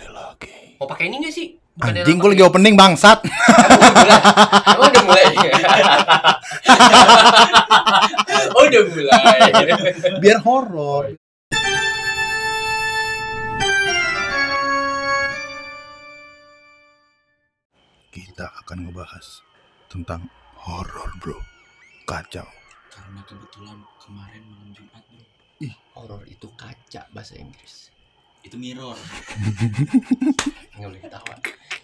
Kembali lagi. Mau pakai ini gak sih? Bukannya Anjing, gue lagi opening bangsat. Emang udah mulai? oh udah mulai. Biar horor. Kita akan ngebahas tentang horor, bro. Kacau. Karena kebetulan kemarin malam Jumat bro Horor itu kaca bahasa Inggris. Itu mirror Nggak boleh ketawa.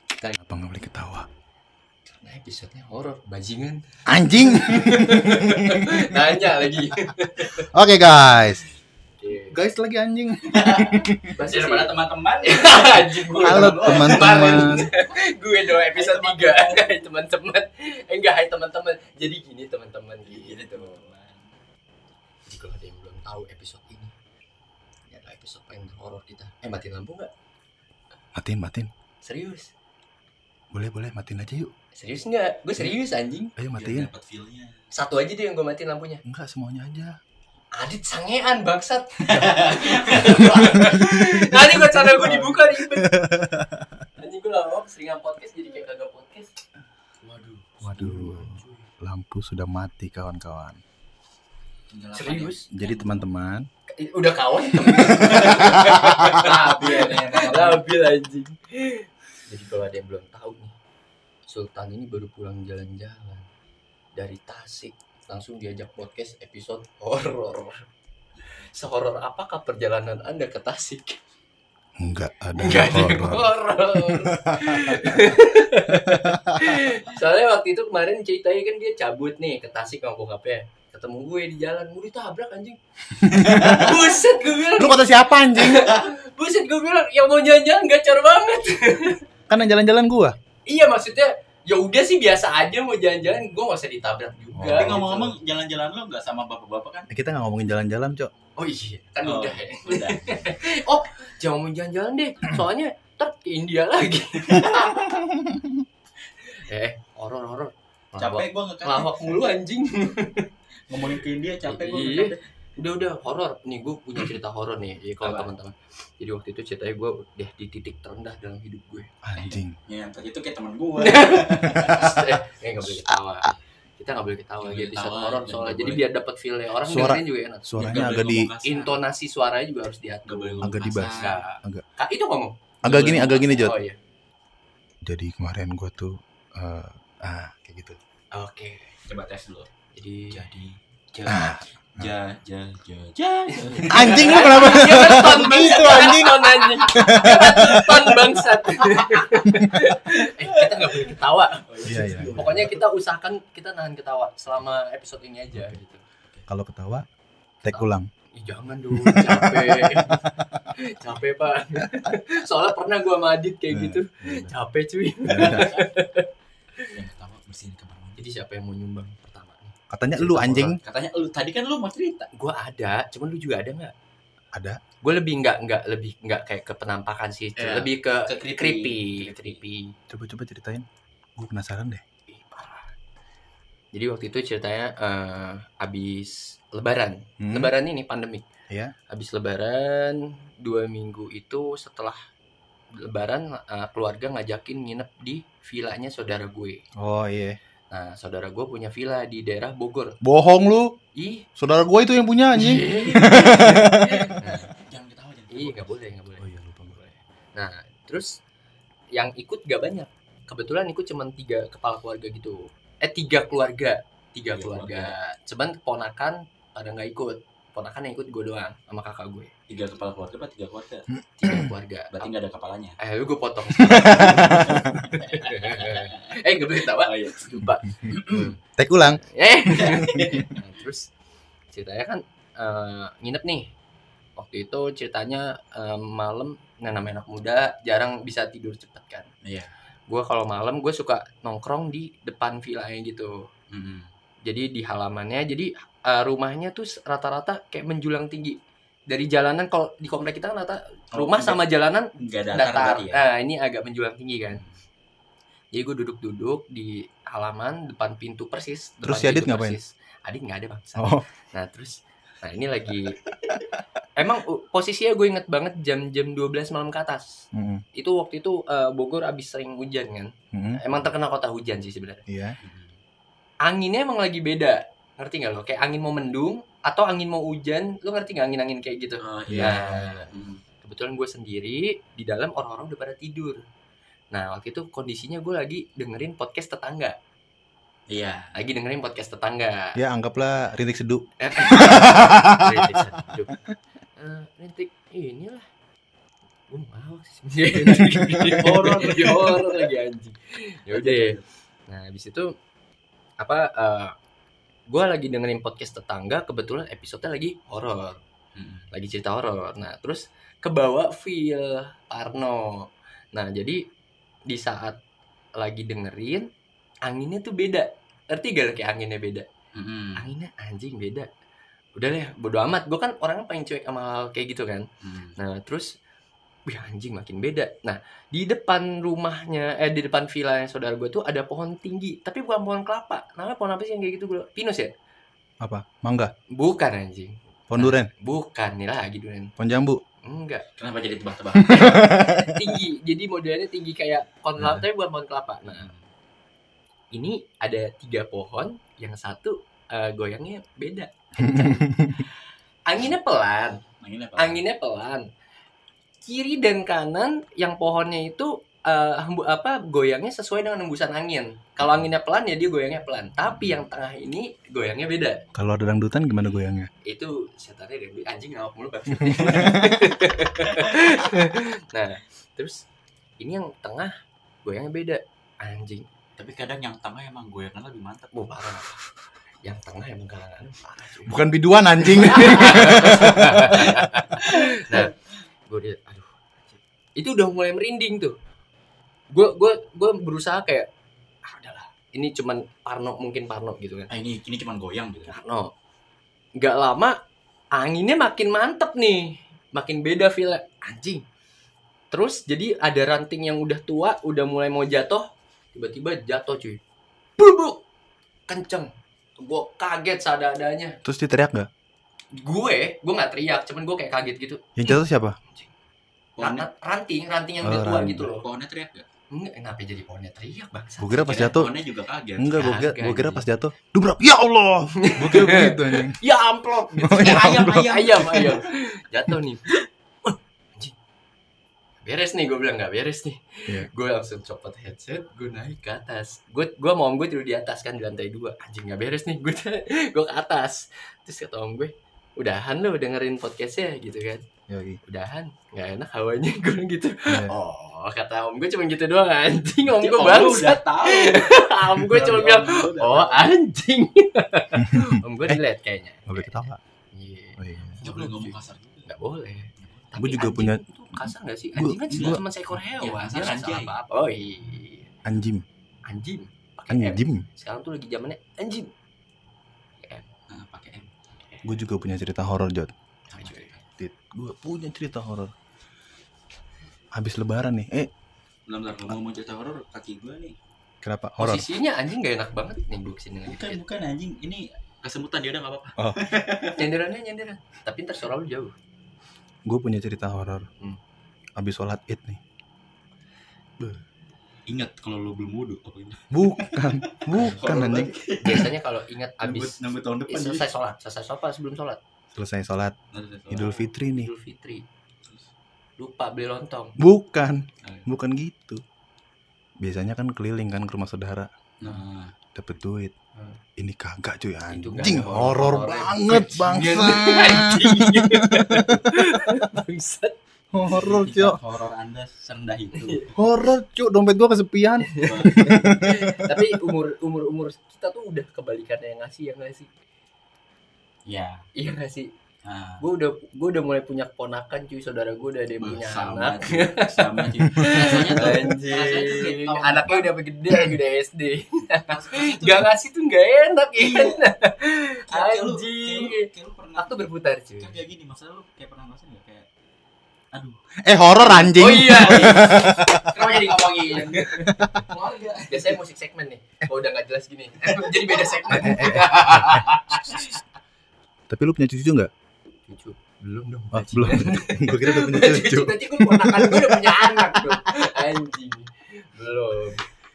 Kita Apa nggak boleh ketawa? karena episodenya horor, bajingan. Anjing. Nanya lagi. Oke guys. Oke. Guys lagi anjing. Masih Daripada teman-teman Anjing gue. Halo teman-teman. gue dong episode 3 Hai teman-teman Eh, Enggak hai teman-teman Jadi gini teman-teman Gini teman-teman Jadi kalau ada yang belum tahu episode ini episode paling horor kita Eh matiin lampu nggak? Matiin, matiin. Serius? Boleh, boleh matiin aja yuk. Serius nggak? Gue serius anjing Ayo matiin. dapat feel-nya Satu aja deh yang gue matiin lampunya Enggak semuanya aja. Adit sangean bangsat Nanti gue channel gue dibuka ribet Anjing gue lama seringan podcast jadi kayak kagak podcast Waduh Waduh. Lampu sudah mati kawan-kawan. Serius? Jadi teman-teman, Udah kawan Labil Labil anjing. Jadi kalau ada yang belum tahu nih Sultan ini baru pulang jalan-jalan Dari Tasik. Langsung diajak podcast episode horor. Sehoror apakah perjalanan anda ke Tasik? enggak ada Enggak ada horor. Soalnya waktu itu kemarin ceritanya kan dia cabut nih ke Tasik sama bokapnya Ketemu gue di jalan, mau ditabrak anjing Buset gue bilang Lu kata siapa anjing? Buset gue bilang yang mau jalan-jalan gacor banget. Kan yang jalan-jalan gua. iya maksudnya ya udah sih biasa aja mau jalan-jalan gue gak usah ditabrak juga. Oh. Tapi gitu. ngomong-ngomong jalan-jalan lo nggak sama bapak-bapak kan? Kita nggak ngomongin jalan-jalan, Cok. oh iya kan Oh, udah ya. Udah Oh jangan mau jalan-jalan deh. Soalnya ntar ke India lagi. eh horor horor. Capek gua ngekatnya Lawak mulu anjing. Ngomongin ke India capek gua Iya. ngekatnya Udah udah horor. Nih gue punya cerita horor nih. Jadi kalau teman-teman. Jadi waktu itu ceritanya gue udah di titik terendah dalam hidup gue. Anjing. Ya itu kayak teman gua eh nggak boleh ketawa kita nggak boleh ketawa boleh episode horor soalnya jadi biar dapat feelnya orang Suara- dengerin juga enak Suaranya agak di intonasi suaranya juga harus diatur Agak dibahas. Agak. Kak, itu ngomong agak gini, agak gini, Jot. oh iya Jadi kemarin gua tuh eh, ah kayak gitu. oke Coba tes dulu jadi Jadi jangan Ja, ja, ja, ja Anjing lu kenapa? Jangan ton bangsat Itu, anjing. ton anjing ton bangsat eh kita nggak boleh ketawa Iya, iya. pokoknya kita usahakan kita nahan ketawa selama episode ini aja gitu Kalau ketawa, take ulang. Ih, jangan dong, capek. capek, Pak. Soalnya pernah gua sama Adit kayak gitu. Capek, cuy. Yang ketawa bersihin kamar mandi Jadi siapa yang mau nyumbang Katanya lu anjing. Katanya lu tadi kan lu mau cerita Gua ada, cuman lu juga ada nggak? Ada. Gue lebih nggak nggak lebih nggak kayak ke penampakan sih, Iya, lebih ke, ke creepy. creepy, creepy. Coba-coba ceritain. Gue penasaran deh. Ih, parah. Jadi waktu itu ceritanya eh, abis Lebaran. Hmm. Lebaran ini pandemik. Iya. Habis Lebaran dua minggu itu setelah Lebaran eh, keluarga ngajakin nginep di villanya saudara gue. Oh iya. Nah, saudara gue punya villa di daerah Bogor. Bohong lu. Ih, Saudara gue itu yang punya anjing. Iya. nah, Jangan ketawa jangan iya ketawa. nggak boleh nggak boleh. Oh iya lupa gue. Nah, terus yang ikut gak banyak. Kebetulan ikut cuma tiga kepala keluarga gitu. Eh tiga keluarga, tiga Tiga keluarga. Cuman ponakan pada nggak ikut. Ponakan yang ikut gue doang sama kakak gue. Tiga kepala keluarga apa tiga keluarga? Tiga keluarga. Berarti nggak ada kepalanya Eh, lu gue potong. eh, gak boleh tawa. Oh iya Lupa. Take ulang. eh nah, terus ceritanya kan eh, nginep nih waktu itu ceritanya eh, malam nah namanya anak muda jarang bisa tidur cepet kan Iya gue kalau malam gue suka nongkrong di depan villanya gitu Mm-mm. jadi di halamannya jadi eh, rumahnya tuh rata-rata kayak menjulang tinggi dari jalanan kalau di komplek kita kan rata Oh, rumah nggak- sama jalanan Nggak datar, datar. ya Nah, ini agak menjulang tinggi kan. Jadi gue duduk-duduk di halaman depan pintu persis. depan Terus si Adit ngapain? persis. Adit nggak ada bang. Oh. Nah terus Nah ini lagi Emang uh, posisinya gue inget banget jam-jam 12 malam ke atas Mm-mm. Itu waktu itu uh, Bogor abis sering hujan kan Mm-mm. Emang terkenal kota hujan sih sebenarnya Iya. Anginnya emang lagi beda Ngerti gak lo? Kayak angin mau mendung Atau angin mau hujan Lo ngerti gak angin-angin kayak gitu? Oh, iya. iya. Hmm. Kebetulan gue sendiri Di dalam orang-orang udah pada tidur Nah waktu itu kondisinya gue lagi dengerin podcast tetangga Iya. Lagi dengerin podcast tetangga Ya anggaplah rintik seduh. Rintik seduh. Eh, rintik inilah gue mau sih horor lagi horor lagi anjing ya udah ya. nah habis itu apa eh gue lagi dengerin podcast tetangga kebetulan episodenya lagi horor. Hmm. lagi cerita horor. Nah terus kebawa feel Parno nah jadi di saat lagi dengerin anginnya tuh beda. Ngerti gak kayak anginnya beda? Hmm. anginnya anjing beda. Udah deh bodo amat. Gue kan orangnya paling cuek sama hal kayak gitu kan. Hmm. nah terus wih anjing makin beda. Nah di depan rumahnya eh di depan villa saudara gue tuh ada pohon tinggi. Tapi bukan pohon kelapa. Namanya pohon apa sih yang kayak gitu bro? Pinus ya? Apa? Mangga, bukan anjing. Pohon duren, bukan. Nih lagi durian. Pohon jambu. enggak. Kenapa jadi tebak-tebak? tinggi. Jadi modelnya tinggi kayak pohon kelapa tapi bukan pohon kelapa. Nah ini ada tiga pohon. Yang satu eh, goyangnya beda. Anginnya pelan. Anginnya apa? anginnya pelan kiri dan kanan yang pohonnya itu eh, hembu- apa goyangnya sesuai dengan hembusan angin. Kalau anginnya pelan ya dia goyangnya pelan. Tapi yang tengah ini goyangnya beda. Kalau ada dangdutan gimana goyangnya? itu setannya dari anjing ngawak mulu nah terus ini yang tengah goyangnya beda. Anjing. Tapi kadang yang tengah emang goyangan lebih mantap. Wah parah. Yang tengah emang kalangan parah Bukan biduan anjing. nah gue liat aduh anjing. itu udah mulai merinding tuh. Gue gue gue berusaha kayak ah udahlah. Ini cuman Parno mungkin Parno gitu kan. Ah ini ini cuma goyang gitu. Parno. Nggak lama anginnya makin mantep nih. Makin beda feel anjing. Terus jadi ada ranting yang udah tua udah mulai mau jatuh tiba-tiba jatuh cuy. Bubuk! Kenceng. Gue kaget sadar-adanya Terus dia teriak nggak? Gue gue nggak teriak cuman gue kayak kaget gitu Yang jatuh siapa? Ranting ranting yang Oh, udah tua ranting. gitu loh pohonnya teriak gak? enggak kenapa jadi pohonnya teriak bang Gue kira pas jatuh. Pohonnya juga kaget. Enggak, gue kira, gua kira pas jatuh. Dubrak. Ya Allah. Gue kira begitu anjing. ya amplop gitu. Oh, ya ayam amplop. ayam ayam ayam jatuh nih beres nih gue bilang nggak beres nih Iya. gue langsung copot headset gue naik ke atas gue gue mau om gue tidur di atas kan di lantai dua anjing nggak beres nih gue gue ke atas terus kata om gue udahan lo dengerin podcastnya gitu kan Yoi. udahan nggak enak hawanya gue gitu Iya. oh kata om gue cuma gitu doang anjing om gue bangsat udah tahu. om gue cuma bilang oh anjing om gue relate kayaknya Gak boleh ketawa. Iya. Oh, iya. Nggak boleh ngomong kasar juga. nggak boleh Gua juga anjing punya- kasar nggak sih anjing kan cuma seekor hewan Iya, kasar nggak salah anjing. apa-apa oh iya Anjim. anjing M. Anjim. sekarang tuh lagi zamannya anjing. Gue juga punya cerita horor Jod. Gue punya cerita horor. Habis lebaran nih. Eh, Bentar, bentar. Ngomong cerita horor, kaki gue nih. kenapa horor? posisinya anjing gak enak banget nih gue ke sini lagi Bukan, bukan anjing. Ini kesemutan dia udah nggak apa-apa. nyenderannya nyenderan tapi ntar suara lu jauh Gue punya cerita horor. Hmm. Habis sholat id nih. Ingat kalau lu belum wudhu apa? Bukan, bukan anjing. biasanya kalau ingat abis nunggu tahun depan. eh, selesai sholat selesai sholat apa sebelum sholat Selesai sholat. Idul Fitri nih. Idul Fitri lupa beli lontong Bukan, Nah, bukan gitu. Biasanya kan keliling kan ke rumah saudara, Nah, dapet duit. Hmm. Ini kagak cuy anjing horor banget bangsa. Anjing. Bangsat. Horor cuy. horor Anda serendah itu. Horor cuy, dompet gua kesepian. Tapi umur umur umur kita tuh udah kebalikannya yang ngasih ya nggak sih? ya. Iya nggak sih? Nah, Gue udah gue udah mulai punya keponakan cuy, saudara gue udah ada yang punya sama, anak. cuy. sama cuy. Rasanya tuh, rasanya tuh kayak Anjing, tahun anaknya udah gede lagi udah SD. Gak ngasih tuh gak enak ya. Iya. Anjing. Waktu berputar cuy. kayak gini masalah lu kayak pernah ngerasain nggak kayak aduh Eh horor anjing. Oh iya. Kenapa jadi ngomongin? keluarga Biasanya musik segmen nih. Kalau udah nggak jelas gini, jadi beda segmen. Tapi lu punya cucu nggak? Cucu. Belum dong. Oh, belum. Gue kira udah punya cucu. Nanti gue ponakan gue udah punya anak dong. Anjing. Belum.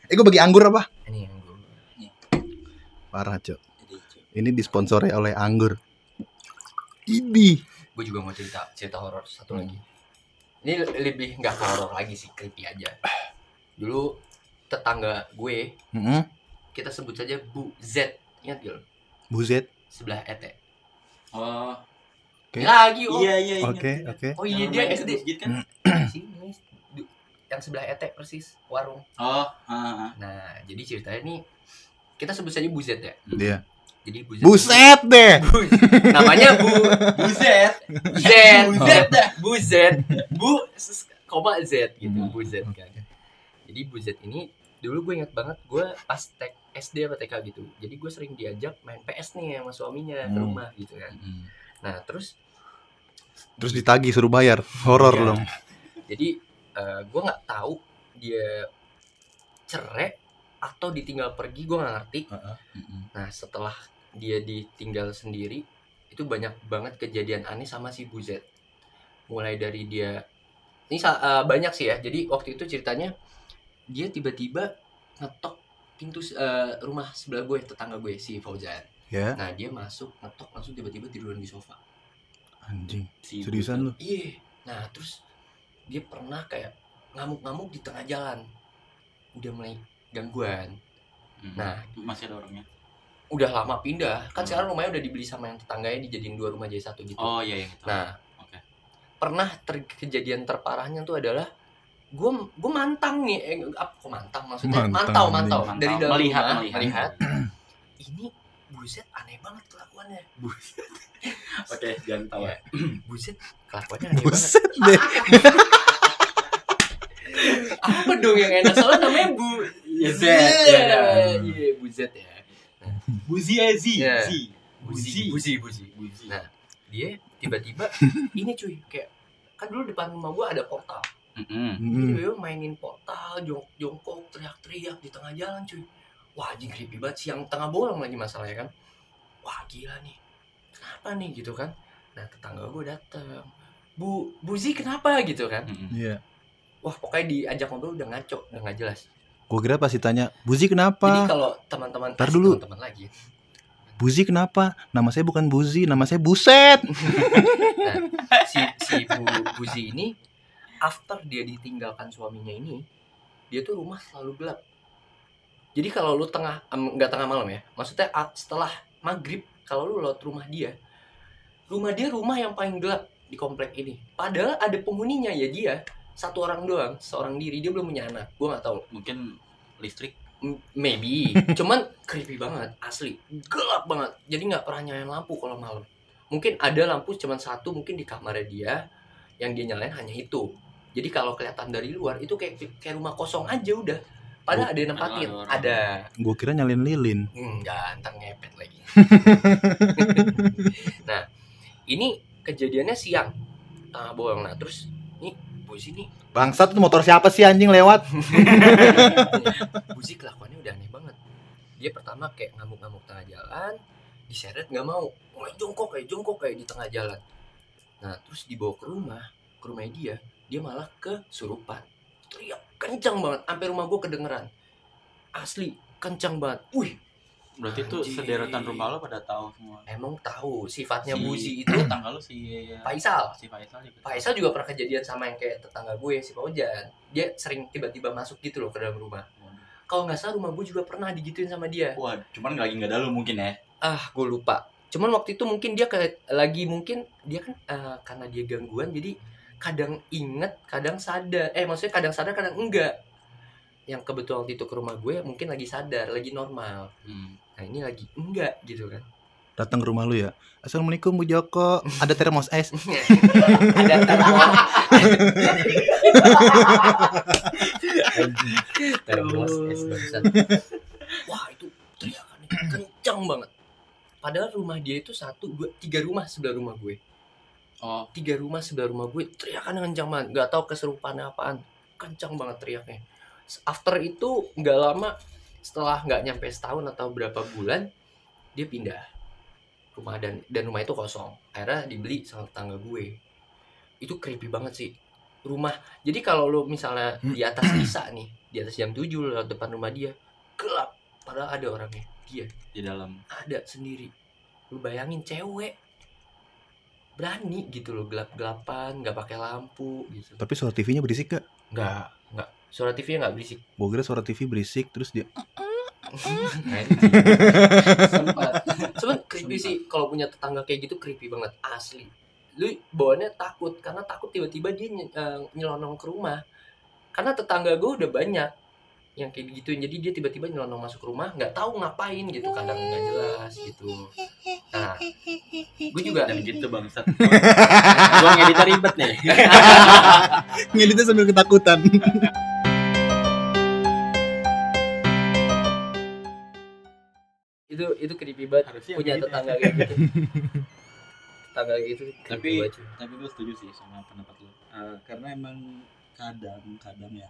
Eh, gue bagi anggur apa? Ini yang gue. Parah, Cok. Ini disponsori oleh anggur. Ini. Gue juga mau cerita cerita horor satu lagi. Ini lebih nggak horor lagi sih, creepy aja. Dulu tetangga gue, Heeh. kita sebut saja Bu Z. Ingat gak? lo? Buzet. Sebelah ET. Oh, Oke. Lagi oh. iya iya. ingat, Oke, oke. Oh iya dia SD. kan? Sini. Yang sebelah ET persis, warung. Oh, ah, ah. Nah, jadi ceritanya nih kita sebut saja Bu Z ya. Dia. Jadi Bu Z. Buset deh. Bu- namanya Bu Buset. Z. Buset dah. Bu Z. Bu koma Z gitu, Hmm. Bu Z kan. Jadi Bu Z ini dulu gue ingat banget gue pas tek SD apa TK gitu. Jadi gue sering diajak main PS nih sama suaminya ke Hmm. rumah gitu kan. Mm. Nah, terus Terus ditagih suruh bayar. Horor Iya. dong. jadi eh, gue nggak tahu dia cerai atau ditinggal pergi gue nggak ngerti Mm-mm. nah setelah dia ditinggal sendiri itu banyak banget kejadian aneh sama si Buzet mulai dari dia ini eh, banyak sih ya jadi waktu itu ceritanya dia tiba-tiba ngetok pintu eh, rumah sebelah gue tetangga gue si Fauzan Ya. nah dia masuk ngetok langsung tiba-tiba tiduran di sofa Anjing. Si Seriusan lu? Iya. Nah, terus dia pernah kayak ngamuk-ngamuk di tengah jalan. Udah mulai gangguan. Mm. Nah, masih ada orangnya. udah lama pindah. Kan Hmm. sekarang rumahnya udah dibeli sama yang tetangganya dijadiin dua rumah jadi satu gitu. Oh iya yang itu. Nah, Oke. pernah ter- kejadian terparahnya tuh adalah gue gue mantang nih eh, apa kok mantang maksudnya Mantang, mantau mantau dari dalam Melihat, rumah, melihat. melihat ini buset aneh banget kelakuannya buset Oke, jangan tahu. Iya. buset kelakuannya aneh banget Buset deh. apa dong yang enak soalnya namanya bu Iya, Z, Iya, ya iya bu Z ya Buzi Ezi. Iya. Zi. buzi buzi buzi Buzi. Nah. dia tiba-tiba ini cuy kayak kan dulu depan rumah gua ada portal Mm-mm. Hmm. dia mainin portal jong jongkok teriak-teriak di tengah jalan cuy wah anjing creepy banget siang tengah bolong lagi masalahnya kan wah gila nih kenapa nih gitu kan nah tetangga gue datang bu buzi kenapa gitu kan. Iya. Wah pokoknya diajak ngobrol udah ngaco udah nggak jelas Gue kira pasti tanya, "Buzi jadi kenapa? kalau teman-teman Ntar asik dulu. teman-teman lagi Buzi kenapa? Nama saya bukan Buzi, nama saya Buset." si si bu buzi ini after dia ditinggalkan suaminya ini dia tuh rumah selalu gelap jadi kalau lu tengah nggak tengah malam ya maksudnya a- setelah maghrib kalau lu lewat rumah dia rumah dia rumah yang paling gelap di komplek ini padahal ada penghuninya ya dia satu orang doang seorang diri dia belum punya anak. Gua nggak tahu. Mungkin listrik. M- maybe. Cuman creepy banget asli. Gelap banget. Jadi nggak pernah nyalain lampu kalau malam. Mungkin ada lampu cuman satu mungkin di kamarnya dia yang dia nyalain hanya itu. Jadi kalau kelihatan dari luar itu kayak kayak rumah kosong aja udah. Padahal ada yang nempatin. Ada ada. Gue kira nyalin lilin. enggak ntar ngepet lagi. Nah ini kejadiannya siang. Tengah bolong nah terus nih bos ini Bangsat tuh motor siapa sih anjing lewat? Buzi kelakuannya udah aneh banget. Dia pertama kayak ngamuk-ngamuk tengah jalan, diseret nggak mau, kayak jongkok kayak jongkok kayak di tengah jalan. Nah terus dibawa ke rumah, ke rumah dia, dia malah kesurupan. Teriak kencang banget, sampai rumah gue kedengeran. Asli kencang banget. Wih, Berarti itu sederetan rumah lo pada tahu semua. emang tahu sifatnya Si- Buzi itu tetangga lo si Faisal. si Faisal juga. Faisal juga pernah kejadian sama yang kayak tetangga gue si Paujan. Dia sering tiba-tiba masuk gitu loh ke dalam rumah. Kalau nggak salah rumah gue juga pernah digituin sama dia. Wah, cuman lagi nggak ada lo mungkin ya. ah gue lupa cuman waktu itu mungkin dia kayak lagi mungkin dia kan eh, karena dia gangguan jadi kadang inget kadang sadar eh maksudnya kadang sadar kadang enggak yang kebetulan waktu itu ke rumah gue mungkin lagi sadar lagi normal. Hmm. nah ini lagi enggak gitu kan. Datang ke rumah lu ya. Assalamualaikum Bu Joko. Ada termos es. ada termos. Termos es bangsat. wah itu teriakannya kencang banget. Padahal rumah dia itu satu dua tiga rumah sebelah rumah gue. Oh, tiga rumah sebelah rumah gue. Teriakan kencang banget. Nggak tahu keserupannya apaan. Kencang banget teriaknya after itu nggak lama setelah nggak nyampe setahun atau berapa bulan dia pindah rumah dan dan rumah itu kosong. Akhirnya dibeli sama tetangga gue. Itu creepy banget sih. Rumah jadi kalau lo misalnya di atas bisa nih di atas jam 7 lewat depan rumah dia gelap. Padahal ada orangnya dia. Di dalam. Ada sendiri. Lu bayangin cewek. Berani gitu loh gelap-gelapan nggak pakai lampu gitu. Tapi suara TV-nya berisik gak? nggak? Nggak suara TV-nya nggak berisik. Gue kira suara TV berisik terus dia sempat. Cuman creepy sih kalau punya tetangga kayak gitu creepy banget asli. Lu bawaannya takut karena takut tiba-tiba dia ny- eh, nyelonong ke rumah. Karena tetangga gue udah banyak yang kayak gitu jadi dia tiba-tiba nyelonong masuk rumah nggak tahu ngapain gitu kadang nggak jelas gitu. Nah gue juga dan gitu bangsat. Gua ngeditnya ribet nih. Ngeditnya sambil ketakutan. itu itu creepy banget. Harusnya punya begitu. tetangga kayak gitu. Tetangga gitu Tapi- banget tapi gue setuju sih sama pendapat lo Eh, karena emang kadang-kadang ya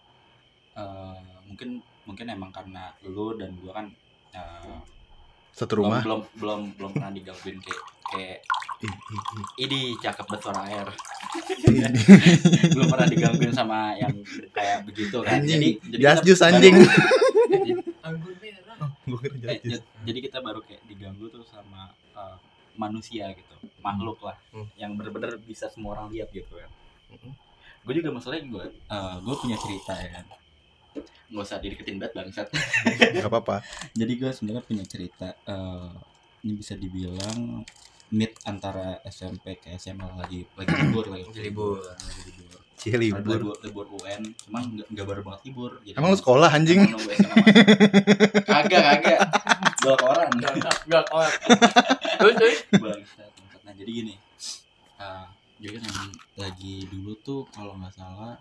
eh, mungkin mungkin emang karena lu dan gua kan eh, Satu belum, rumah. belum belum belum pernah digangguin kayak kayak ini cakep banget suara air belum pernah digangguin sama yang kayak begitu kan Anjing. jadi jadi jus anjing. anggur merah eh, jadi kita baru kayak diganggu tuh sama eh, manusia gitu makhluk lah Hmm. yang bener-bener bisa semua orang lihat gitu kan Mm-mm. gue juga masalahnya gue gue punya cerita ya kan nggak usah dideketin banget bangsat Gak apa-apa. jadi gue sebenarnya punya cerita eh, ini bisa dibilang mid antara SMP ke SMA lagi lagi libur lagi Lagi libur. lagi libur Cie libur libur. libur, UN cuman nggak nggak baru banget libur jadi Emang lu sekolah anjing? Kagak kagak Gak, gak, gak. Terus, terus. bangsat bangsat. nah jadi gini uh, jadi kan lagi dulu tuh kalau nggak salah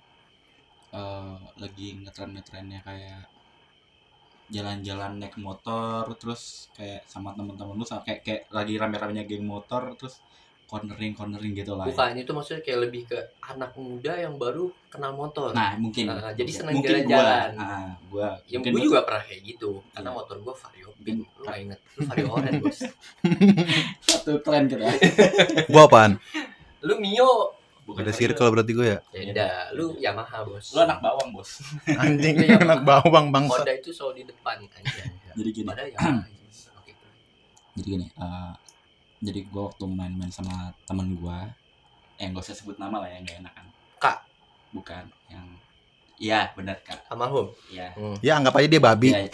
eh, lagi ngetren ngetrennya kayak jalan-jalan naik motor terus kayak sama temen-temen lu sama kayak kayak lagi rame-ramenya geng motor terus cornering cornering gitu lah ya. Bukan, itu maksudnya kayak lebih ke anak muda yang baru kenal motor. nah mungkin Nah, jadi mungkin jalan-jalan. gua, ah, gua yang mungkin gue gua- juga pernah kayak gitu. Karena Iya. motor gue Vario Pink. Lu gak inget? Lu Vario Oren, bos. satu tren kita Gua apaan? Lu Mio. Bukan Ada circle berarti gue ya? Beda. Lu Yamaha, bos. lu anak bawang bos Anjing, anak bawang bangsa. Honda itu selalu di depan aja. jadi gini Padahal Yamaha. anjing. Oke. jadi gini eh, jadi gue waktu main-main sama temen gue eh gak usah sebut nama lah ya nggak enak kan Kak. bukan yang iya benar kak Almarhum. iya Hmm. Ya anggap aja dia babi. Iya.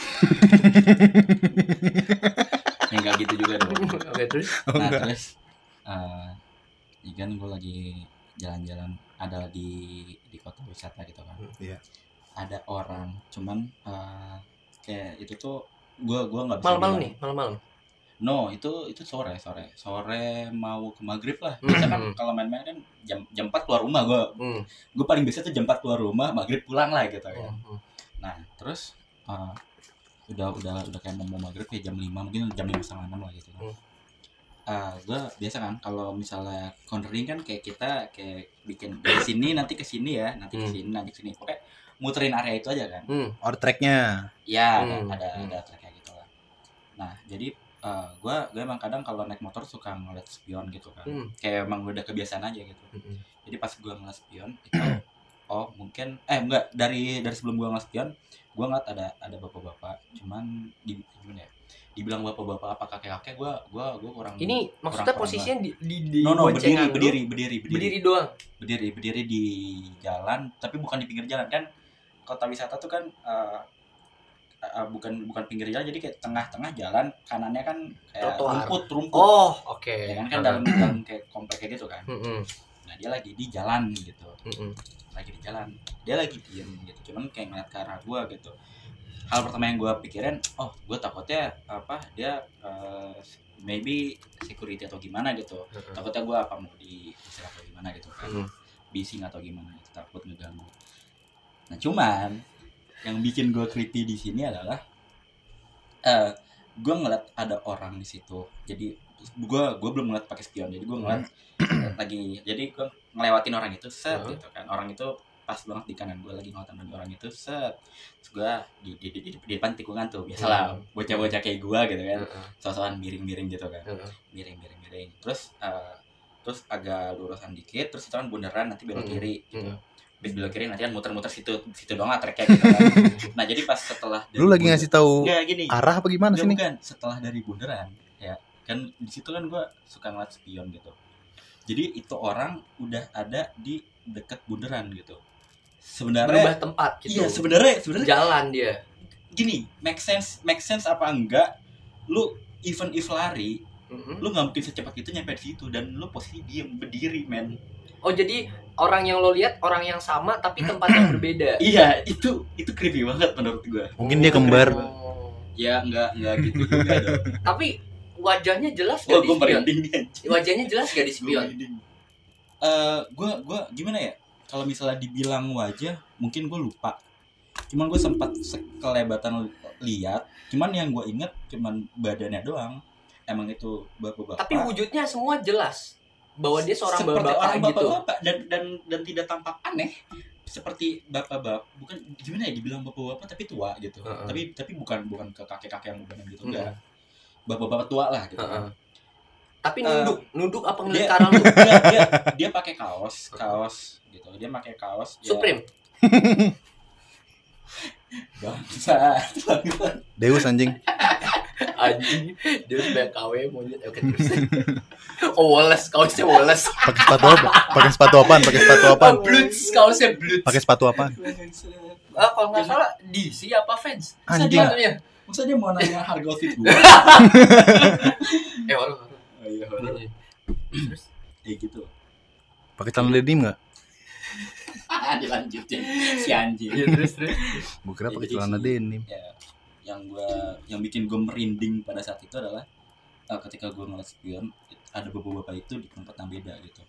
yang nggak gitu juga dong Oke, terus. Oh, nah enggak. terus eh ini kan gue lagi jalan-jalan ada di di kota wisata gitu kan Iya. ada orang cuman eh, kayak itu tuh gue gua nggak bisa Malam-malam nih, malam-malam. No, itu itu sore, sore. Sore mau ke maghrib lah. Hmm, Biasa kan hmm. kalau main-main kan jam jam 4 keluar rumah gua. Hmm. Gue paling biasa tuh jam 4 keluar rumah, maghrib pulang lah gitu ya. Hmm. hmm. Nah, terus uh, udah udah udah kayak mau, mau maghrib ya jam 5, mungkin jam 5 setengah 6 lah gitu kan. Hmm. Uh, gue biasa kan kalau misalnya cornering kan kayak kita kayak bikin dari sini nanti ke sini ya, nanti ke Hmm. sini, nanti ke sini. Oke, muterin area itu aja kan. Hmm. Or tracknya. Ya, Hmm, ada hmm. ada track kayak gitu lah. Nah, jadi eh, gua gua emang kadang kalau naik motor suka ngeliat spion gitu kan. Hmm. Kayak emang udah kebiasaan aja gitu. Hmm. Jadi pas gua ngeliat spion itu oh, mungkin eh enggak dari dari sebelum gua ngeliat spion, gua ngeliat ada ada bapak-bapak, cuman di gimana ya? Dibilang bapak-bapak apa kakek-kakek gua gua gua kurang Ini maksudnya kurang posisinya di di, di No, no, berdiri, berdiri, berdiri, berdiri, berdiri doang. berdiri, berdiri di jalan, tapi bukan di pinggir jalan kan. Kota wisata tuh kan eh, eh, bukan bukan pinggir jalan, jadi kayak tengah-tengah jalan, kanannya kan kayak Trotoar. rumput, rumput. Oh, oke. ya kan kan dalam dalam kayak komplek kayak gitu kan. Hmm, hmm. Nah, dia lagi di jalan gitu. Hmm, hmm. Lagi di jalan. Dia lagi diem gitu. Cuman kayak ngeliat ke arah gua gitu. Hal pertama yang gua pikirin, oh, gua takutnya apa? Dia eh, maybe security atau gimana gitu. Hmm. Takutnya gua apa mau diusir atau gimana gitu kan Hmm. bising atau gimana gitu, takut ngeganggu. Nah cuman yang bikin gue creepy di sini adalah eh gue ngeliat ada orang di situ. Jadi gue gue belum ngeliat pakai spion. Jadi gue ngeliat lagi. Jadi gue ngelewatin orang itu set Hmm. gitu kan. Orang itu pas banget di kanan. Gue lagi ngeliatin orang itu set. Terus gue di, di, di, di, depan tikungan tuh biasalah Hmm. bocah-bocah kayak gue gitu kan. Heeh, sosokan miring-miring gitu kan. Heeh. miring miring miring. Terus eh, terus agak lurusan dikit terus itu kan bundaran nanti belok Hmm. kiri gitu. Hmm. Habis belok kiri nanti kan muter-muter situ situ doang lah treknya gitu kan. Nah jadi pas setelah dari Lu lagi bundar- ngasih tahu Nggak, gini. arah apa gimana sih bukan. Setelah dari bundaran ya kan di situ kan gua suka ngeliat spion gitu. Jadi itu orang udah ada di deket bundaran gitu berubah sebenarnya tempat gitu. Iya sebenarnya sebenarnya jalan dia. Gini make sense make sense apa enggak? Lu even if lari Mm-mm. lu nggak mungkin secepat itu nyampe di situ dan lu posisi diem berdiri men. Oh jadi orang yang lo lihat orang yang sama tapi tempat yang berbeda. Iya itu itu creepy banget menurut gua. Mungkin dia kembar. Oh. ya nggak nggak gitu juga dong tapi wajahnya jelas oh gak di gue spion? wajahnya jelas gak di spion. Eh, gua gua gimana ya kalau misalnya dibilang wajah mungkin gue lupa. Cuman gue sempat sekelebatan lihat cuman yang gue inget cuman badannya doang. Emang itu bapak-bapak. Tapi wujudnya semua jelas. Bahwa dia seorang seperti bapak orang gitu. bapak-bapak dan dan dan tidak tampak aneh seperti bapak-bapak bukan gimana ya dibilang bapak-bapak tapi tua gitu. Heeh. tapi tapi bukan bukan ke kakek-kakek yang udah gitu Mm-mm. enggak. Bapak-bapak tua lah gitu. Heeh. Tapi Eh, nunduk. Nunduk apa ngeliat dia- arah lu? dia dia, dia pakai kaos kaos gitu. Dia pakai kaos ya, Supreme. Bangsa Deus anjing. anjing. Dia udah KW monyet. Oke terus. Oh Wallace. Kaosnya Wallace. Pakai sepatu apa? Pakai sepatu apaan? Pakai sepatu apaan? oh, Bloods. Kaosnya Bloods. Pakai sepatu apaan? ah kalau nggak salah DC apa fans? Anjing. sepatunya masa dia mau nanya harga outfit gua? Eh orang oh, iya terus ya gitu Pakai celana denim nggak? dilanjutin si anjing iya terus terus Gue kira Ya, pakai celana denim. ya yang gua yang bikin gue merinding pada saat itu adalah eh, ketika gue ngeliat spion ada bapak-bapak itu di tempat yang beda gitu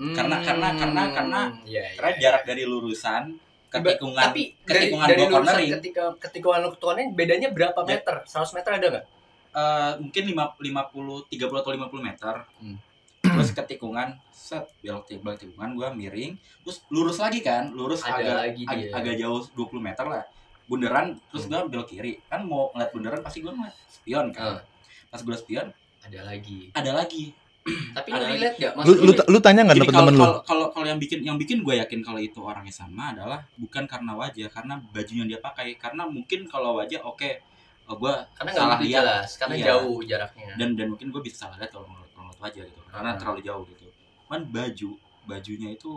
Karena- karena- karena- karena- Hmm, iya, iya, karena iya. jarak dari lurusan ke Ba- tikungan tapi dari ketikungan dari lurusan cornering. ketika ketikungan ketuanin bedanya berapa Ya. meter 100 meter ada nggak eh, mungkin lima lima puluh tiga puluh atau lima puluh meter Hmm. terus ke tikungan set belok belok tikungan gue miring terus lurus lagi kan lurus Ada agak lagi ag- dia. agak jauh 20 meter lah bundaran terus Hmm. gue belok kiri kan mau ngeliat bundaran pasti gue ngeliat spion kan Ah. pas gue spion ada lagi ada lagi tapi Ada lu lagi. relate gak Lu lu, lu tanya nggak temen lu? kalau kalau kalau yang bikin yang bikin gue yakin kalau itu orangnya sama adalah bukan karena wajah karena baju yang dia pakai karena mungkin kalau wajah oke oh, gue karena nggak lihat. jelas karena Iya. jauh jaraknya dan dan mungkin gue bisa salah lihat kalau kalau ngeliat wajah gitu karena Hmm. terlalu jauh gitu cuman baju bajunya itu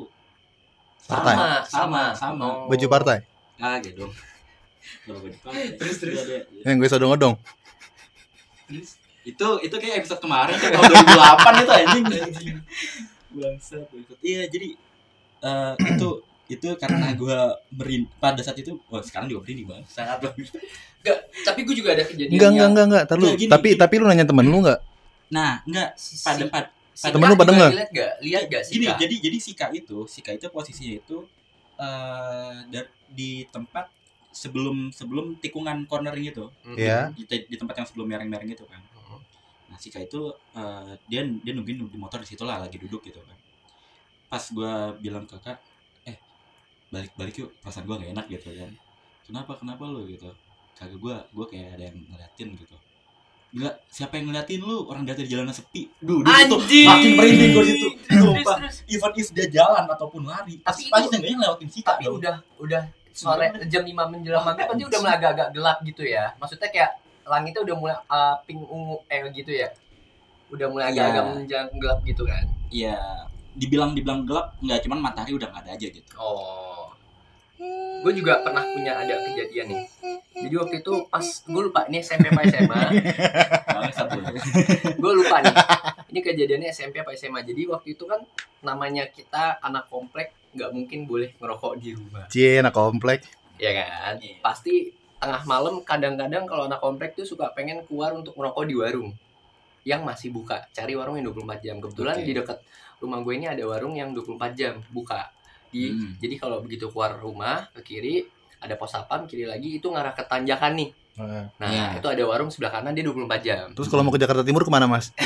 Partai. sama sama Sama, sama. Oh. Baju partai. ah gitu dong. Terus, terus. Dia- Yang gue sodong-odong. terus itu itu kayak episode kemarin kayak tahun 2008 itu anjing anjing bangsat iya jadi eh, itu itu karena gue merin pada saat itu wah sekarang juga merinding bang sangat bangsat. Nggak, tapi gue juga ada kejadian Enggak, enggak, yang enggak, enggak. Tar lu. Nggak, gini, Tapi gini. tapi lu nanya temen lu enggak? nah enggak pada pada si temen lu pada juga nggak? lihat gak lihat gak sih Kak? jadi jadi Sika itu Sika itu posisinya itu eh da- di tempat sebelum sebelum tikungan cornering itu Mhm. Iya. di, di tempat yang sebelum miring-miring itu kan Mhm. nah Sika itu eh, dia dia nungguin di motor di situ lah lagi duduk gitu kan pas gua bilang ke kak eh balik balik yuk perasaan gua gak enak gitu kan. Kenapa kenapa lu gitu? Kagak gua gua kayak ada yang ngeliatin gitu. Gila, siapa yang ngeliatin lu? Orang dari jalanan sepi. Duh, di situ makin merinding di situ. Sumpah even if dia jalan ataupun lari pasti itu- seenggaknya lewatin Sika tapi dong. udah udah sore jam 5 menjelang maghrib berarti udah mulai agak-agak gelap gitu ya. Maksudnya kayak langitnya udah mulai uh, pink ungu eh gitu ya. Udah mulai Iya. agak-agak menjelang gelap gitu kan. Iya, dibilang dibilang gelap nggak cuman matahari udah nggak ada aja gitu. Oh gue juga pernah punya ada kejadian nih. Jadi waktu itu pas gue lupa ini SMP apa SMA gue lupa nih. Ini kejadiannya SMP apa SMA jadi waktu itu kan namanya kita anak komplek nggak mungkin boleh ngerokok di rumah. Cie, anak komplek. ya kan? Iya. pasti tengah malam kadang-kadang kalau anak komplek tuh suka pengen keluar untuk merokok di warung. Yang masih buka cari warung yang 24 jam. Kebetulan Oke. di dekat rumah gue ini ada warung yang 24 jam buka di Hmm. jadi kalau begitu keluar rumah ke kiri ada pos sapam kiri lagi itu ngarah ke tanjakan nih. Nah Iya. itu ada warung sebelah kanan dia 24 jam. Terus kalau mau ke Jakarta Timur ke mana, Mas?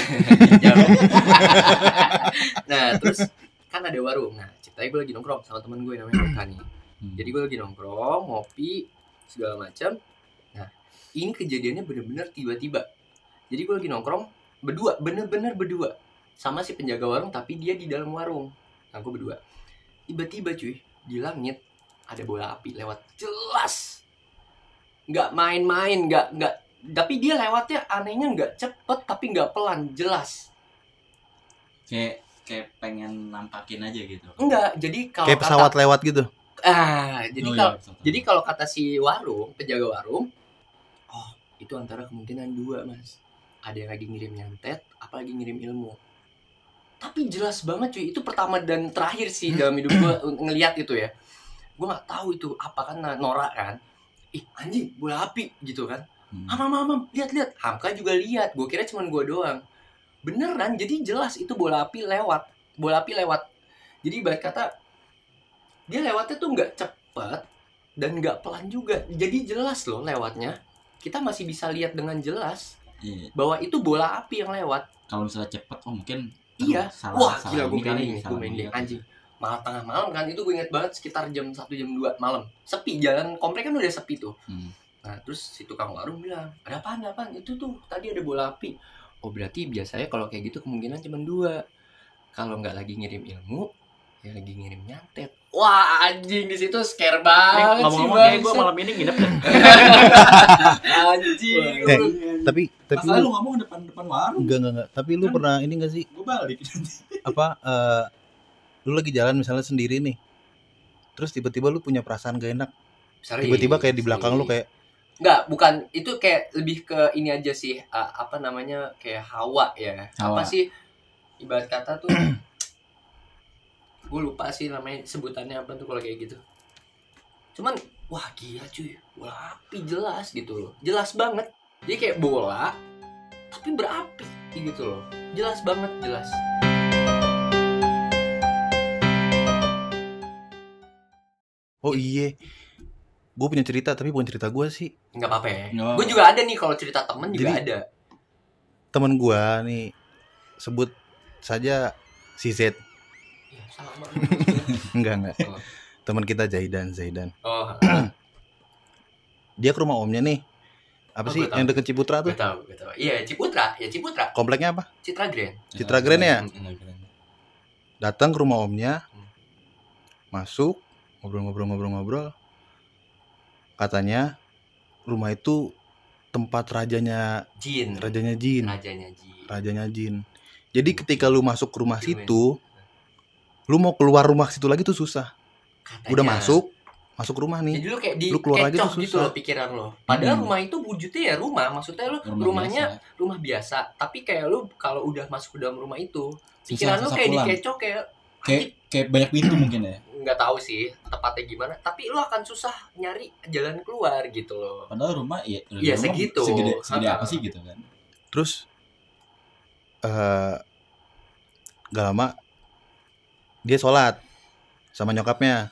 Nah terus kan ada warung. Nah ceritanya gue lagi nongkrong sama temen gue namanya Oka nih. Hmm. jadi gue lagi nongkrong ngopi segala macam nah ini kejadiannya bener-bener tiba-tiba. Jadi gue lagi nongkrong berdua bener-bener berdua. Sama si penjaga warung tapi dia di dalam warung. Nah gue berdua tiba-tiba cuy di langit ada bola api lewat jelas nggak main-main nggak nggak tapi dia lewatnya anehnya nggak cepet tapi nggak pelan jelas kayak kayak pengen nampakin aja gitu enggak jadi kalau Kayak kata- pesawat lewat gitu. ah jadi Oh, kalau iya. Jadi kalau kata si warung, penjaga warung, oh itu antara kemungkinan dua mas. Ada yang lagi ngirim nyantet, apalagi ngirim ilmu. Tapi jelas banget cuy, itu pertama dan terakhir sih dalam hidup gue ngeliat itu ya. Gue nggak tahu itu apa kan norak kan. Ih anjing bola api gitu kan. Hmm. Am, am, am, am, lihat lihat. Hamka juga lihat. Gue kira cuma gue doang. Beneran, jadi jelas itu bola api lewat. Bola api lewat. Jadi baik kata dia lewatnya tuh nggak cepet dan nggak pelan juga. Jadi jelas loh lewatnya. Kita masih bisa lihat dengan jelas Iya. bahwa itu bola api yang lewat. kalau misalnya cepet oh mungkin Iya. salah, Wah salah gila gue merinding gue merinding anjing. Malah tengah malam kan itu gue inget banget sekitar jam 1 jam 2 malam. Sepi jalan komplek kan udah sepi tuh. Hmm. Nah terus si tukang warung bilang ada apaan ada apaan itu tuh tadi ada bola api. Oh berarti biasanya kalau kayak gitu kemungkinan cuma dua. Kalau nggak lagi ngirim ilmu, ya lagi ngirim nyantet. Wah anjing di situ scare banget ngomong-ngomong sih kayak gue malam ini nginep deh. Anjing. Eh, Tapi tapi Masalah lu lu ngomong depan depan warung enggak enggak enggak. Tapi lu Kan- pernah ini enggak sih gue balik apa eh lu lagi jalan misalnya sendiri nih. Terus tiba-tiba lu punya perasaan gak enak. Tiba-tiba kayak di belakang lu sering. kayak Enggak, bukan itu kayak lebih ke ini aja sih uh, apa namanya kayak hawa ya. Hawa. Apa sih ibarat kata tuh gue lupa sih namanya sebutannya apa tuh kalau kayak gitu. Cuman wah gila cuy, bola api jelas gitu loh. Jelas banget. Jadi kayak bola tapi berapi gitu loh. Jelas banget, jelas. oh iya. Gue punya cerita tapi bukan cerita gue sih. Enggak apa-apa ya. Nggak apa-apa. Gue juga ada nih kalau cerita temen juga Jadi- ada. Temen gue nih sebut saja si Z. Ya, sama. Enggak enggak. Oh. Teman kita Zaidan Zaidan. oh, Dia ke rumah omnya nih. Apa Oh, sih yang deket Ciputra tuh? gue tahu, gue tahu. Iya, Ciputra, ya Ciputra, Kompleknya apa? Citra Grand. Citra Grand ya? Datang ke rumah omnya. Hmm. Masuk ngobrol-ngobrol-ngobrol-ngobrol. Katanya rumah itu tempat rajanya Jin. rajanya jin, Rajanya Jin. rajanya jin. Jadi ketika lu masuk ke rumah Jin, situ, lu mau keluar rumah situ lagi tuh susah. Katanya. Udah masuk, masuk rumah nih. Jadi lu kayak di Lu keluar lagi tuh gitu susah. loh pikiran lo. Padahal Hmm. rumah itu wujudnya ya rumah, maksudnya lu Rumah rumahnya biasa. rumah biasa, tapi kayak lu kalau udah masuk ke dalam rumah itu, Susah- pikiran lu susah kayak pulang. dikecoh kayak kayak kayak banyak pintu mungkin ya nggak tahu sih tepatnya gimana, tapi lu akan susah nyari jalan keluar gitu loh. padahal rumah ya Iya, rumah segitu. segede, segede apa sih gitu kan Terus eh gak lama dia sholat sama nyokapnya.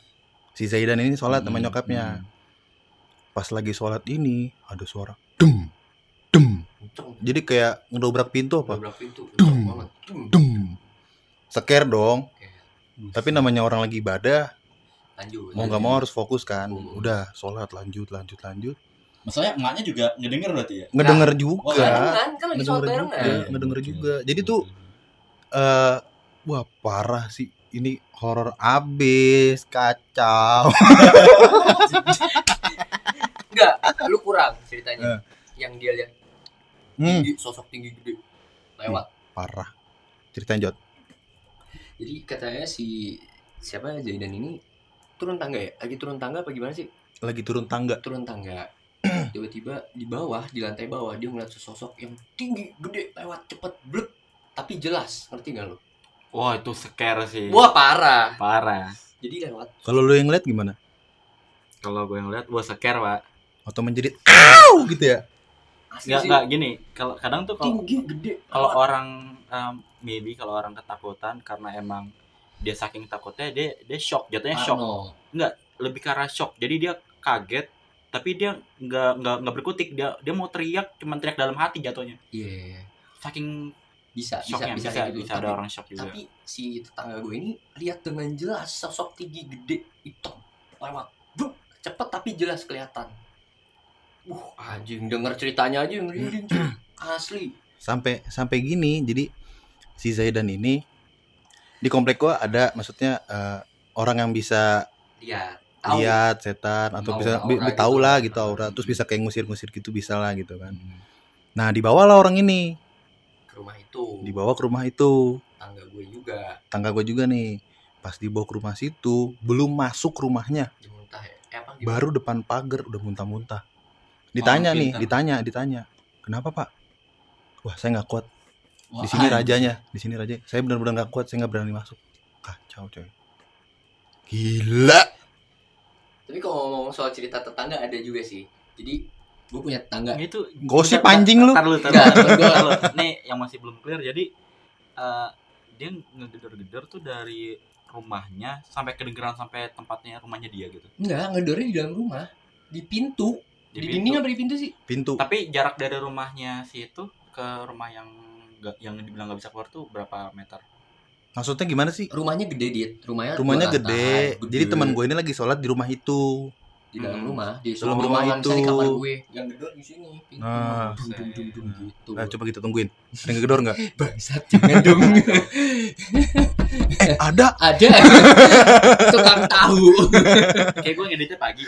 Si Zaidan ini sholat sama Hmm, nyokapnya. hmm. Pas lagi sholat ini ada suara dem dem. Kenceng. Jadi kayak ngedobrak pintu apa? Pintu, Dum. Dum. Dem. Scare dong. Tapi namanya orang lagi ibadah, Lanjut. mau nggak mau harus fokus kan. Hmm. Udah sholat lanjut lanjut lanjut. masalahnya emaknya juga ngedenger berarti ya Ngedenger Wah, juga. Barengan, kan lagi sholat Ngedenger juga. Iya, ngedenger juga. Jadi tuh eh wah parah sih ini horor abis kacau Enggak, lu kurang ceritanya. Eh. Yang dia lihat hmm, tinggi, sosok tinggi gede lewat. parah ceritain Jot Jadi katanya si siapa Zaidan ini turun tangga ya? Lagi turun tangga apa gimana sih? lagi turun tangga Turun tangga. Tiba-tiba di bawah, di lantai bawah dia ngeliat sesosok yang tinggi, gede, lewat cepet, blek. Tapi jelas, ngerti gak lu? Wah itu scare sih. Wah parah. Parah. Jadi lewat. kalau lu yang lihat gimana Kalau gue yang lihat gue scare pak. atau menjadi Au! gitu ya Nggak nggak gini. Kalau kadang tuh kalau tinggi, gede. kalau orang um, maybe kalau orang ketakutan karena emang dia saking takutnya dia dia shock jatuhnya shock Parno. lebih ke arah shock jadi dia kaget tapi dia nggak nggak nggak berkutik dia dia mau teriak cuman teriak dalam hati jatuhnya Iya. saking bisa bisa bisa, bisa kayak gitu. bisa ada Tapi- orang shock juga. tapi si tetangga gue ini lihat dengan jelas sosok tinggi gede hitam lewat. Buk, cepet tapi jelas kelihatan. Uh anjing denger ceritanya aja yang merinding cuy. Asli. Sampai sampai gini jadi si Zaidan ini di komplek gua ada maksudnya eh, orang yang bisa lihat tahu. lihat setan atau Tahu bisa aura bi- gitu. tahu lah gitu aura. Terus bisa kayak ngusir-ngusir gitu bisa lah gitu kan. Hmm. nah dibawalah orang ini ke rumah itu. Dibawa ke rumah itu. Tetangga gue juga. Tangga gue juga nih. Pas dibawa ke rumah situ belum masuk rumahnya. Ya? Eh, apa gimana? baru depan pagar udah muntah-muntah. Ditanya Orang nih ditanya ditanya. Kenapa pak? Wah saya nggak kuat. Di sini rajanya di sini raja. Saya benar-benar nggak kuat saya nggak berani masuk. Kacau coy. Gila. Tapi kalau ngomong soal cerita tetangga ada juga sih. Jadi gue punya tetangga. Itu Gosip bentar, anjing lu. lu. nih yang masih belum clear jadi eh, dia ngegedor-gedor tuh dari rumahnya sampai kedengeran sampai tempatnya rumahnya dia gitu. Enggak ngedornya di dalam rumah. Di pintu. Di, Di dinding pintu. apa di pintu sih? Pintu. Tapi jarak dari rumahnya si itu ke rumah yang nggak yang dibilang nggak bisa keluar tuh berapa meter? Maksudnya gimana sih? Rumahnya gede dit. Rumahnya rumahnya gede. lantai, jadi teman gue ini lagi sholat di rumah itu di dalam Hmm. rumah di Dalam rumah rumah itu. di kamar gue yang gedor di sini pintu Nah. dung, dung, dung, dung, gitu nah coba kita tungguin ada yang gedor nggak bangsat jangan dong eh ada ada tukang tahu kayak gue ngeditnya pagi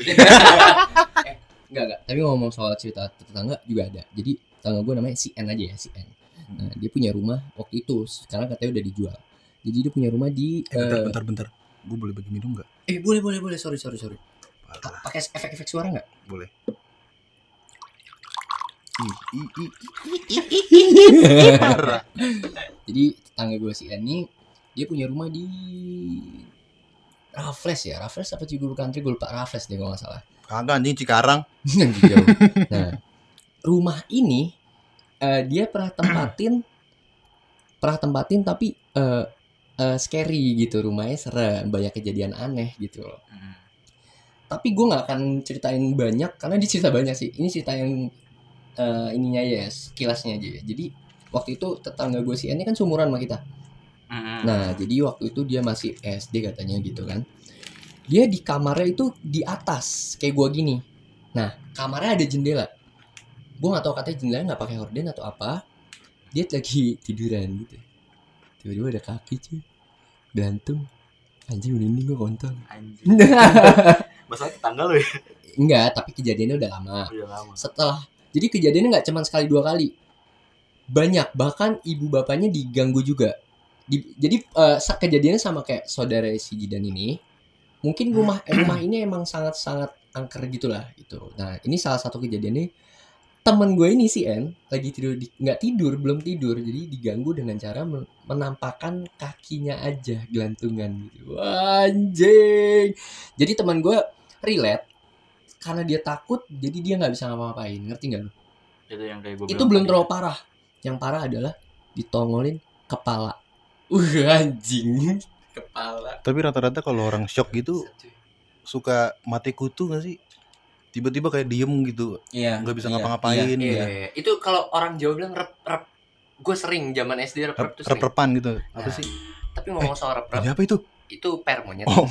Enggak, enggak. Tapi ngomong soal cerita tetangga juga ada. Jadi tetangga gue namanya si N aja ya, si N. Nah, dia punya rumah waktu itu, sekarang katanya udah dijual. Jadi dia punya rumah di eh, bentar eh, bentar bentar gue boleh bagi minum nggak eh boleh boleh boleh, sorry sorry sorry. Pakai efek-efek suara nggak? boleh Jadi tetangga gue si N ini dia punya rumah di Raffles ya, Raffles apa Cibubur Country gue lupa Raffles deh kalau nggak salah. kagak anjing Cikarang. Nah, rumah ini eh, dia pernah tempatin pernah tempatin tapi eh, eh, scary gitu rumahnya serem banyak kejadian aneh gitu loh Hmm. Tapi gue nggak akan ceritain banyak karena dia cerita banyak sih ini cerita yang eh, ininya ya sekilasnya aja ya jadi waktu itu tetangga gue si N ini kan seumuran sama kita Hmm. Nah, jadi waktu itu dia masih SD katanya gitu kan. Dia di kamarnya itu di atas kayak gua gini. Nah, kamarnya ada jendela. Gua nggak tahu katanya jendela nggak pakai horden atau apa. Dia lagi tiduran gitu. Tiba-tiba ada kaki cuy. Gantung. Anjing merinding gua kontol. anjing masalah tetangga lu ya Enggak, tapi kejadiannya udah lama. udah lama Setelah jadi kejadiannya nggak cuma sekali dua kali. Banyak, bahkan ibu bapaknya diganggu juga. Di- jadi sa- kejadiannya sama kayak saudara si Jidan ini. Mungkin rumah eh, rumah ini emang sangat-sangat angker gitulah gitu. Nah, ini salah satu kejadiannya temen gue ini si N lagi tidur nggak tidur belum tidur jadi diganggu dengan cara men- menampakkan kakinya aja gelantungan gitu Wah, anjing jadi teman gue relate karena dia takut jadi dia nggak bisa ngapa-ngapain. Ngerti nggak lu? Itu yang kayak gue itu belum terlalu parah. Yang parah adalah ditongolin kepala. Uh anjing. Kepala. Tapi rata-rata kalau orang shock gitu suka mati kutu gak sih? Tiba-tiba kayak diem gitu. Iya. nggak bisa iya, ngapa-ngapain iya. gitu. Iya, itu kalau orang Jawa bilang rep rep. Gue sering zaman SD rep rep Rep- tuh sering. rep-repan gitu. Apa Nah, sih? Tapi ngomong soal rep rep apa itu itu per monyet oh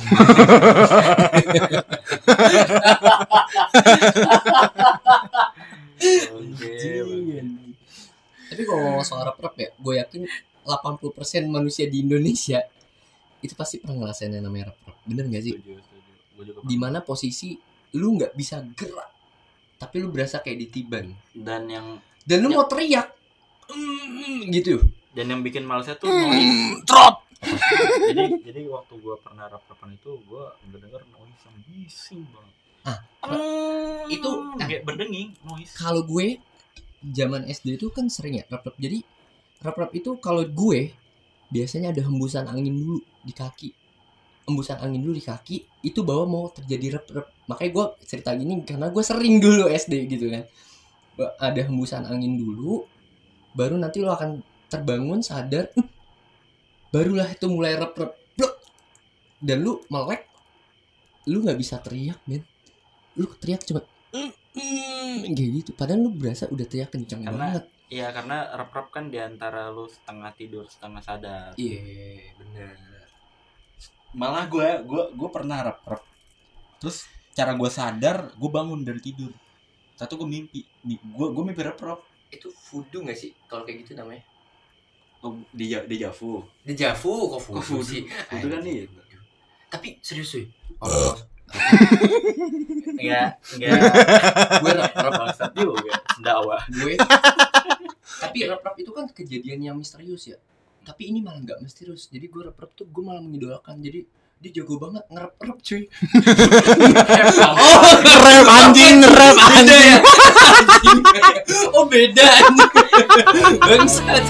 Anjing. Tapi kalau ngomong soal rep-rep ya, gue yakin 80% manusia di Indonesia itu pasti pernah ngerasain yang namanya rep-rep. Bener gak sih? Di mana posisi lu nggak bisa gerak, tapi lu berasa kayak ditiban. dan yang Dan lu Ya. mau teriak, "Mm, gitu. dan yang bikin malesnya tuh noise trot jadi jadi waktu gue pernah rap-rapan itu gue denger noise yang bising banget Ah, Hmm, itu, nah. kayak berdenging noise Kalau gue zaman SD itu kan sering ya rep-rep. Jadi rep-rep itu kalau gue biasanya ada hembusan angin dulu di kaki. Hembusan angin dulu di kaki itu bahwa mau terjadi rep-rep. Makanya gue cerita gini karena gue sering dulu SD gitu kan. Ada hembusan angin dulu baru nanti lo akan terbangun sadar "Hmm, barulah itu mulai rep-rep Blok. dan lu melek lu nggak bisa teriak men lu teriak cuma "Mm, mm," kayak gitu padahal lu berasa udah teriak kencang Karena- banget Iya karena rep-rep kan di antara lu setengah tidur setengah sadar. Iya, bener. malah gue gue gue pernah rep rep terus cara gue sadar gue bangun dari tidur satu gue mimpi gue gue mimpi rep rep Itu voodoo gak sih? Kalau kayak gitu namanya? Oh, di di Javu kok voodoo, Kok voodoo? sih? Voodoo kan Anjing. itu. Tapi serius sih. Oh, Enggak, enggak. gue rep-rep Bangsat juga sendawa. gue tapi rep-rep itu kan kejadian yang misterius ya tapi ini malah nggak misterius jadi gue rep-rep tuh gue malah mengidolakan jadi dia jago banget ngerep-rep cuy Oh, nge-rap anjing, nge-rap anjing. oh beda bangsat